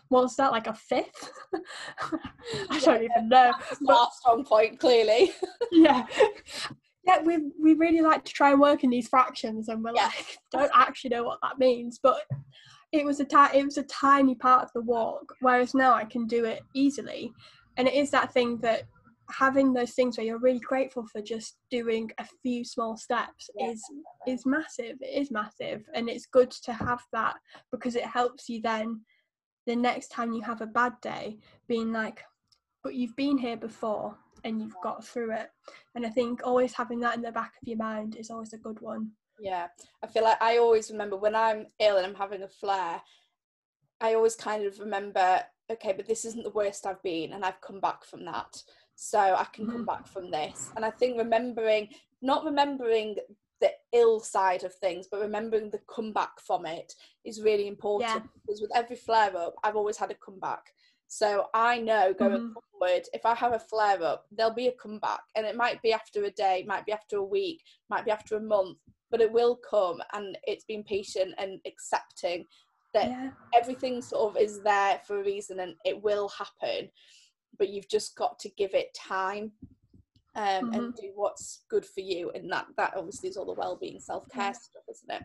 what's that like a fifth? I don't even know. That's But- our strong point, clearly. yeah. Yeah, we we really like to try and work in these fractions and we're Yeah. like don't actually know what that means. But it was a ti- it was a tiny part of the walk, whereas now I can do it easily. And it is that thing that having those things where you're really grateful for just doing a few small steps Yeah, is is massive. It is massive. And it's good to have that because it helps you then the next time you have a bad day being like, but you've been here before and you've got through it. And I think always having that in the back of your mind is always a good one. Yeah, I feel like I always remember when I'm ill and I'm having a flare, I always kind of remember, okay, but this isn't the worst I've been, and I've come back from that. So I can come Mhm. back from this. And I think remembering, not remembering the ill side of things, but remembering the comeback from it is really important Yeah. because with every flare up, I've always had a comeback. So I know going Mhm. forward, if I have a flare up, there'll be a comeback, and it might be after a day, might be after a week, might be after a month, but it will come. And it's being patient and accepting that Yeah. everything sort of is there for a reason and it will happen, but you've just got to give it time. Um, and do what's good for you, and that that obviously is all the well-being, self-care Yeah. stuff, isn't it?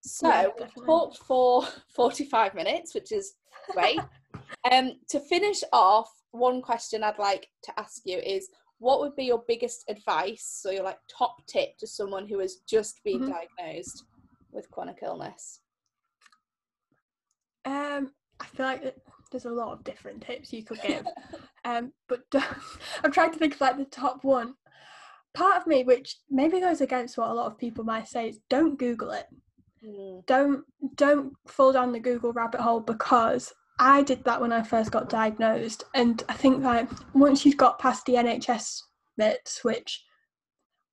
So Yeah, we've talked for 45 minutes, which is great. um, to finish off, one question I'd like to ask you is what would be your biggest advice, so your like top tip to someone who has just been Mhm. diagnosed with chronic illness? Um, I feel like there's a lot of different tips you could give. um, but I'm trying to think of like the top one. Part of me, which maybe goes against what a lot of people might say, is don't Google it. Mm, don't don't fall down the Google rabbit hole because I did that when I first got diagnosed, and I think that once you've got past the NHS bits, which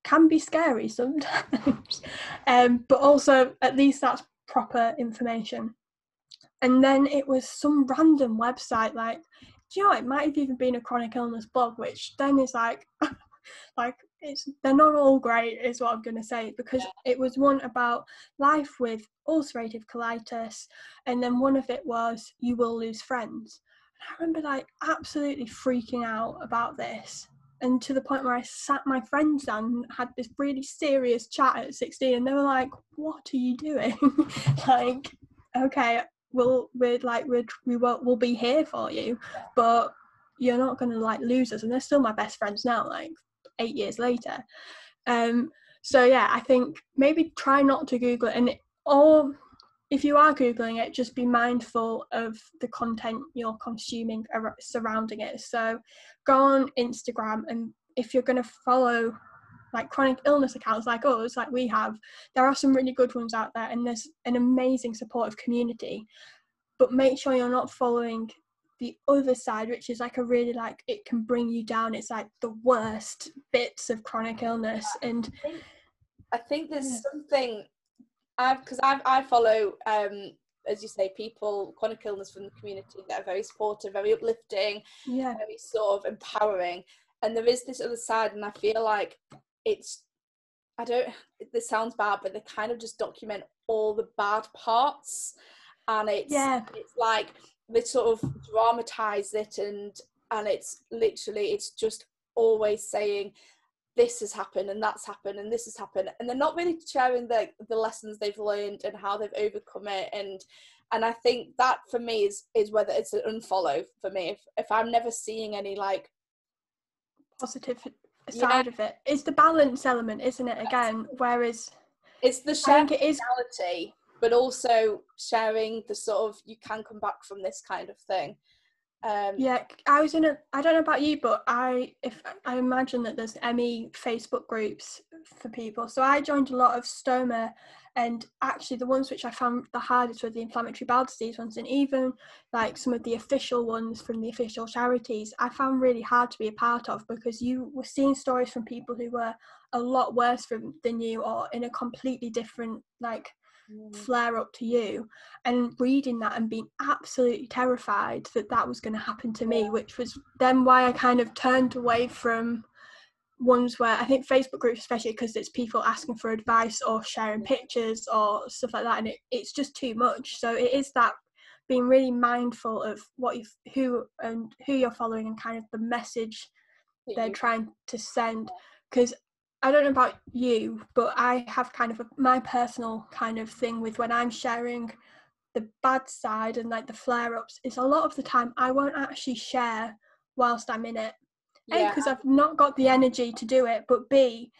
can be scary sometimes, um, but also at least that's proper information. And then it was some random website like, do you know, it might have even been a chronic illness blog, which then is like, like it's they're not all great, is what I'm gonna say, because it was one about life with ulcerative colitis, and then one of it was you will lose friends. And I remember like absolutely freaking out about this, and to the point where I sat my friends down and had this really serious chat at 16, and they were like, "What are you doing?" like, okay, we'll we're like we're, we will we'll be here for you, but you're not gonna like lose us, and they're still my best friends now, like eight years later. Um, so yeah, I think maybe try not to Google it, and it, or if you are googling it, just be mindful of the content you're consuming surrounding it. So go on Instagram, and if you're going to follow like chronic illness accounts like us, like we have, there are some really good ones out there, and there's an amazing supportive community. But make sure you're not following the other side, which is like a really like it can bring you down. It's like the worst bits of chronic illness, and I think there's something I've because I've I follow um as you say people chronic illness from the community that are very supportive, very uplifting, yeah, very sort of empowering, and there is this other side, and I feel like it's I don't this sounds bad, but they kind of just document all the bad parts, and it's yeah, it's like they sort of dramatize it and and it's literally it's just always saying this has happened and that's happened and this has happened. And they're not really sharing the the lessons they've learned and how they've overcome it. And and I think that for me is is whether it's an unfollow for me. If if I'm never seeing any like positive side yeah. of it. It's the balance element, isn't it? Again, whereas it's the sharing it is reality, but also sharing the sort of you can come back from this kind of thing. Um, yeah, I was in a. I don't know about you, but I if I imagine that there's ME Facebook groups for people. So I joined a lot of stoma, and actually the ones which I found the hardest were the inflammatory bowel disease ones, and even like some of the official ones from the official charities. I found really hard to be a part of because you were seeing stories from people who were a lot worse from, than you, or in a completely different like Mm. flare up to you and reading that and being absolutely terrified that that was going to happen to me which was then why i kind of turned away from ones where i think facebook groups especially because it's people asking for advice or sharing pictures or stuff like that and it, it's just too much. So it is that being really mindful of what you who and who you're following and kind of the message they're mm-hmm. trying to send. Because I don't know about you, but I have kind of a, my personal kind of thing with when I'm sharing the bad side and like the flare ups is a lot of the time I won't actually share whilst I'm in it. A, because I've not got the energy to do it, but B,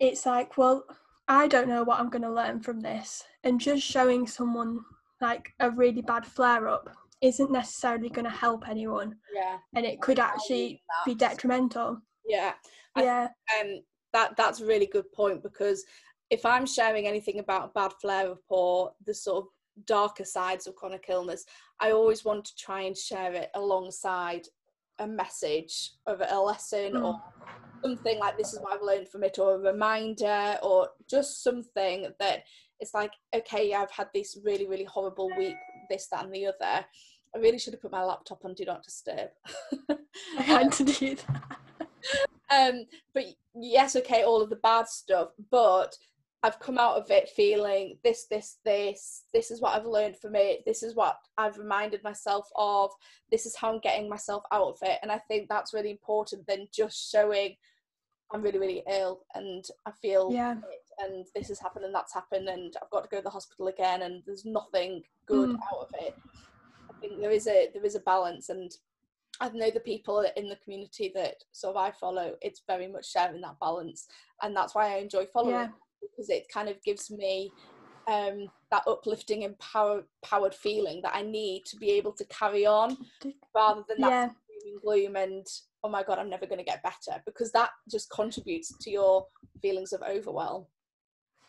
it's like, well, I don't know what I'm going to learn from this. And just showing someone like a really bad flare up isn't necessarily going to help anyone. Yeah. And it could actually be detrimental. Yeah. Yeah. I, um, that that's a really good point because if I'm sharing anything about bad flare up or the sort of darker sides of chronic illness, I always want to try and share it alongside a message of a lesson mm. or something like this is what I've learned from it or a reminder or just something that it's like, okay, I've had this really, really horrible week, this, that and the other. I really should have put my laptop on do not disturb. I had to do that um, but yes, okay, all of the bad stuff, but I've come out of it feeling this, this, this, this is what I've learned from it, this is what I've reminded myself of, this is how I'm getting myself out of it. And I think that's really important than just showing I'm really, really ill and I feel yeah. and this has happened and that's happened and I've got to go to the hospital again and there's nothing good mm. out of it. I think there is a there is a balance and I know the people in the community that sort of I follow, it's very much sharing that balance. And that's why I enjoy following yeah. Because it kind of gives me um, that uplifting, and power, powered feeling that I need to be able to carry on rather than that yeah. gloom, gloom and, oh my God, I'm never going to get better because that just contributes to your feelings of overwhelm.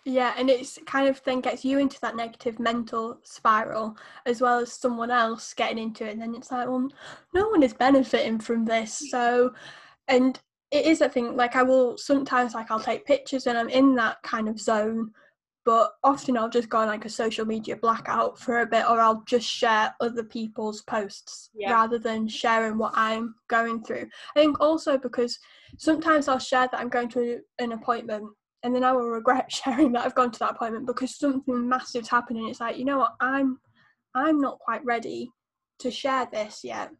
Yeah, and it's kind of then gets you into that negative mental spiral as well as someone else getting into it. And then it's like, well, no one is benefiting from this. So, and it is a thing, like I will sometimes, like, I'll take pictures and I'm in that kind of zone, but often I'll just go on like a social media blackout for a bit or I'll just share other people's posts yeah. rather than sharing what I'm going through. I think also because sometimes I'll share that I'm going to an appointment and then I will regret sharing that I've gone to that appointment because something massive's happening. It's like, you know what, I'm I'm not quite ready to share this yet.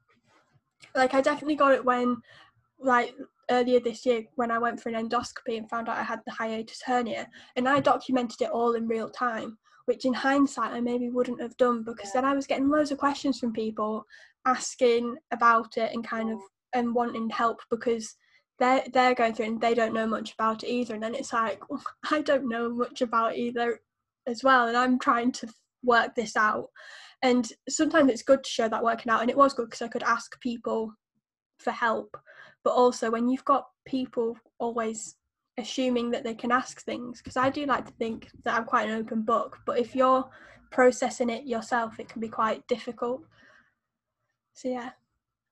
Like I definitely got it when like earlier this year when I went for an endoscopy and found out I had the hiatus hernia and I documented it all in real time, which in hindsight I maybe wouldn't have done because then I was getting loads of questions from people asking about it and kind of mm. and wanting help because they're they're going through and they don't know much about it either and then it's like well, i don't know much about either as well and i'm trying to work this out. And sometimes it's good to show that working out and it was good because i could ask people for help but also when you've got people always assuming that they can ask things because i do like to think that i'm quite an open book but if you're processing it yourself it can be quite difficult so yeah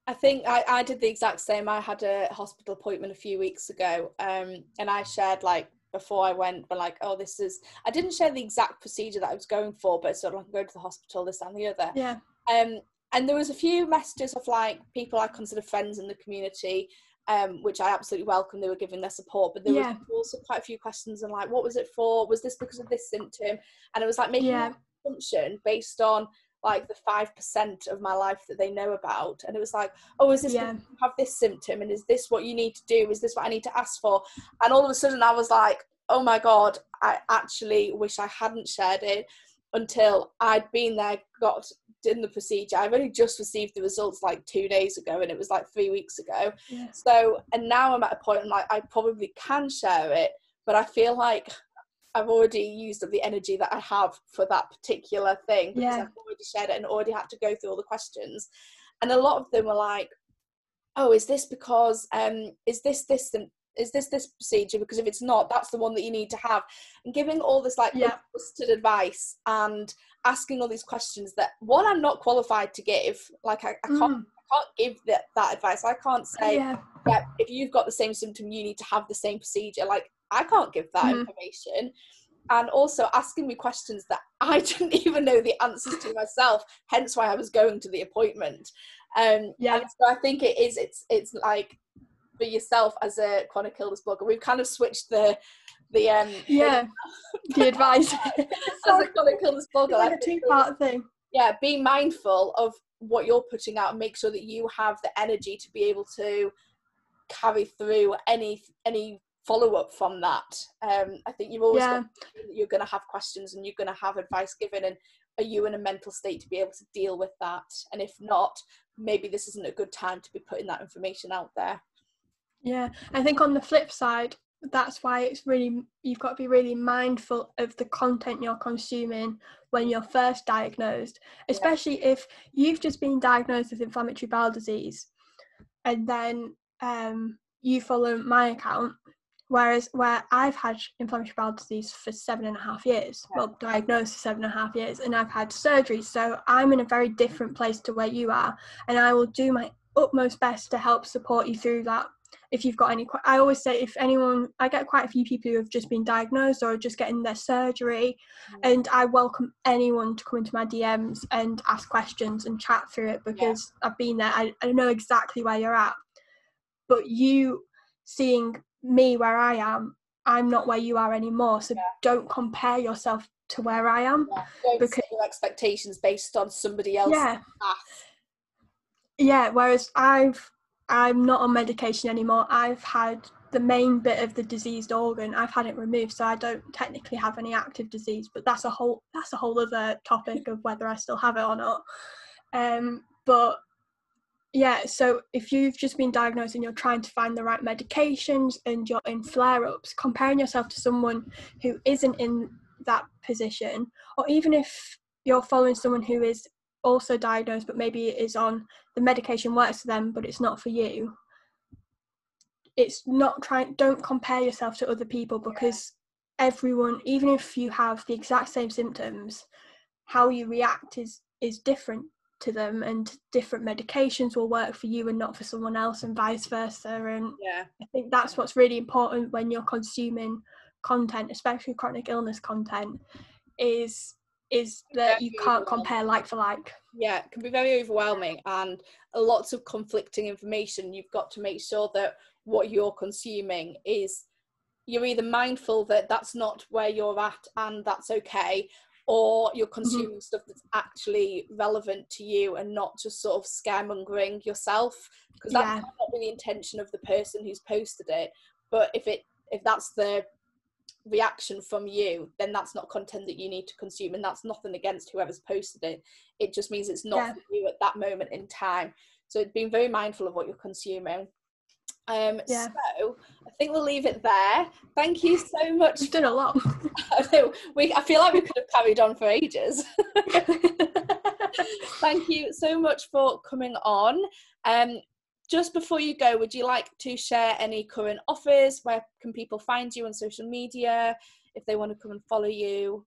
I think I, I did the exact same. I had a hospital appointment a few weeks ago, um, and I shared like before I went, but like, oh, this is. I didn't share the exact procedure that I was going for, but sort of like going to the hospital, this and the other. Yeah. Um, and there was a few messages of like people I consider friends in the community, um, which I absolutely welcome. They were giving their support, but there yeah. was also quite a few questions and like, what was it for? Was this because of this symptom? And it was like making yeah. an assumption based on like the five percent of my life that they know about and it was like oh is this yeah. have this symptom and is this what you need to do is this what i need to ask for and all of a sudden i was like oh my god i actually wish i hadn't shared it until I'd been there, got in the procedure. I've only just received the results like two days ago, and it was like three weeks ago. Yeah. So, and now I'm at a point I'm like I probably can share it, but I feel like I've already used up the energy that I have for that particular thing because Yeah. I've already shared it and already had to go through all the questions. And a lot of them were like, "Oh, is this because um, is this this is this this procedure? Because if it's not, that's the one that you need to have." And giving all this like Yeah. advice and asking all these questions that one I'm not qualified to give. Like I, I can't Mm, I can't give that that advice. I can't say yeah. yeah, if you've got the same symptom, you need to have the same procedure. Like, I can't give that Mhm. information. And also asking me questions that I didn't even know the answers to myself, hence why I was going to the appointment. Um, Yeah. so I think it is, it's, it's like for yourself as a chronic illness blogger, we've kind of switched the, the, um, Yeah. the advice. as a chronic illness blogger, like a two part thing. yeah be mindful of what you're putting out and make sure that you have the energy to be able to carry through any any follow-up from that um i think you've always Yeah. you're going to have questions and you're going to have advice given and are you in a mental state to be able to deal with that and if not maybe this isn't a good time to be putting that information out there Yeah, I think on the flip side, that's why it's really you've got to be really mindful of the content you're consuming when you're first diagnosed, especially if you've just been diagnosed with inflammatory bowel disease, and then um, you follow my account. Whereas where I've had inflammatory bowel disease for seven and a half years, Yeah. well, diagnosed for seven and a half years, and I've had surgery, so I'm in a very different place to where you are, and I will do my utmost best to help support you through that if you've got any i always say if anyone i get quite a few people who have just been diagnosed or just getting their surgery Mm. and i welcome anyone to come into my dms and ask questions and chat through it because i've been there I, I know exactly where you're at but you seeing me where i am i'm not where you are anymore so Yeah. don't compare yourself to where i am yeah. don't Because- your expectations based on somebody else's yeah path yeah whereas i've i'm not on medication anymore. I've had the main bit of the diseased organ i've had it removed so i don't technically have any active disease but that's a whole that's a whole other topic of whether i still have it or not. Um but yeah so if you've just been diagnosed and you're trying to find the right medications and you're in flare-ups comparing yourself to someone who isn't in that position or even if you're following someone who is also diagnosed but maybe it is on the medication works for them but it's not for you. It's not trying don't compare yourself to other people because everyone even if you have the exact same symptoms how you react is is different to them and different medications will work for you and not for someone else and vice versa. And yeah. I think that's what's really important when you're consuming content, especially chronic illness content, is is that you can't compare like for like. yeah it can be very overwhelming and lots of conflicting information you've got to make sure that what you're consuming is you're either mindful that that's not where you're at and that's okay or you're mm-hmm. consuming stuff that's actually relevant to you and not just sort of scaremongering yourself because that Yeah. might not be the intention of the person who's posted it but if it if that's the reaction from you then that's not content that you need to consume and that's nothing against whoever's posted it it just means it's not Yeah. for you at that moment in time so being very mindful of what you're consuming um Yeah. so i think we'll leave it there thank you so much We've done a lot. I know, we i feel like we could have carried on for ages thank you so much for coming on um just before you go would you like to share any current offers where can people find you on social media if they want to come and follow you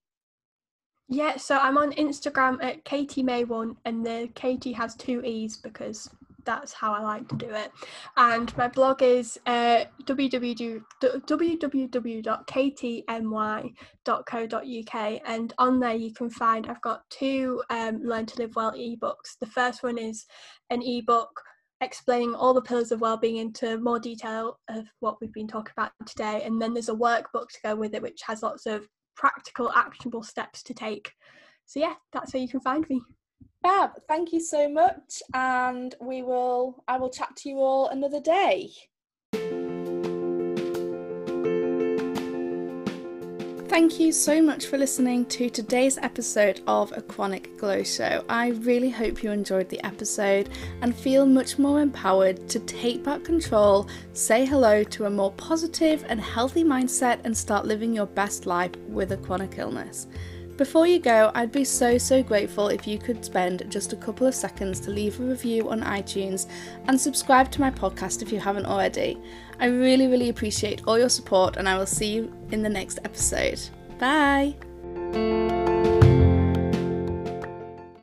yeah, so I'm on Instagram at Katie May one and the Katie has two E's because that's how I like to do it. And my blog is uh, www www.ktmy.co.uk and on there you can find I've got two um, Learn to Live Well ebooks. The first one is an ebook explaining all the pillars of well-being into more detail of what we've been talking about today. And then there's a workbook to go with it which has lots of practical actionable steps to take. So yeah that's where you can find me. Fab thank you so much. And we will i will chat to you all another day Thank you so much for listening to today's episode of A Chronic Glow Show. I really hope you enjoyed the episode and feel much more empowered to take back control, say hello to a more positive and healthy mindset, and start living your best life with a chronic illness. Before you go, I'd be so so grateful if you could spend just a couple of seconds to leave a review on iTunes and subscribe to my podcast if you haven't already. I really, really appreciate all your support, and I will see you in the next episode. Bye!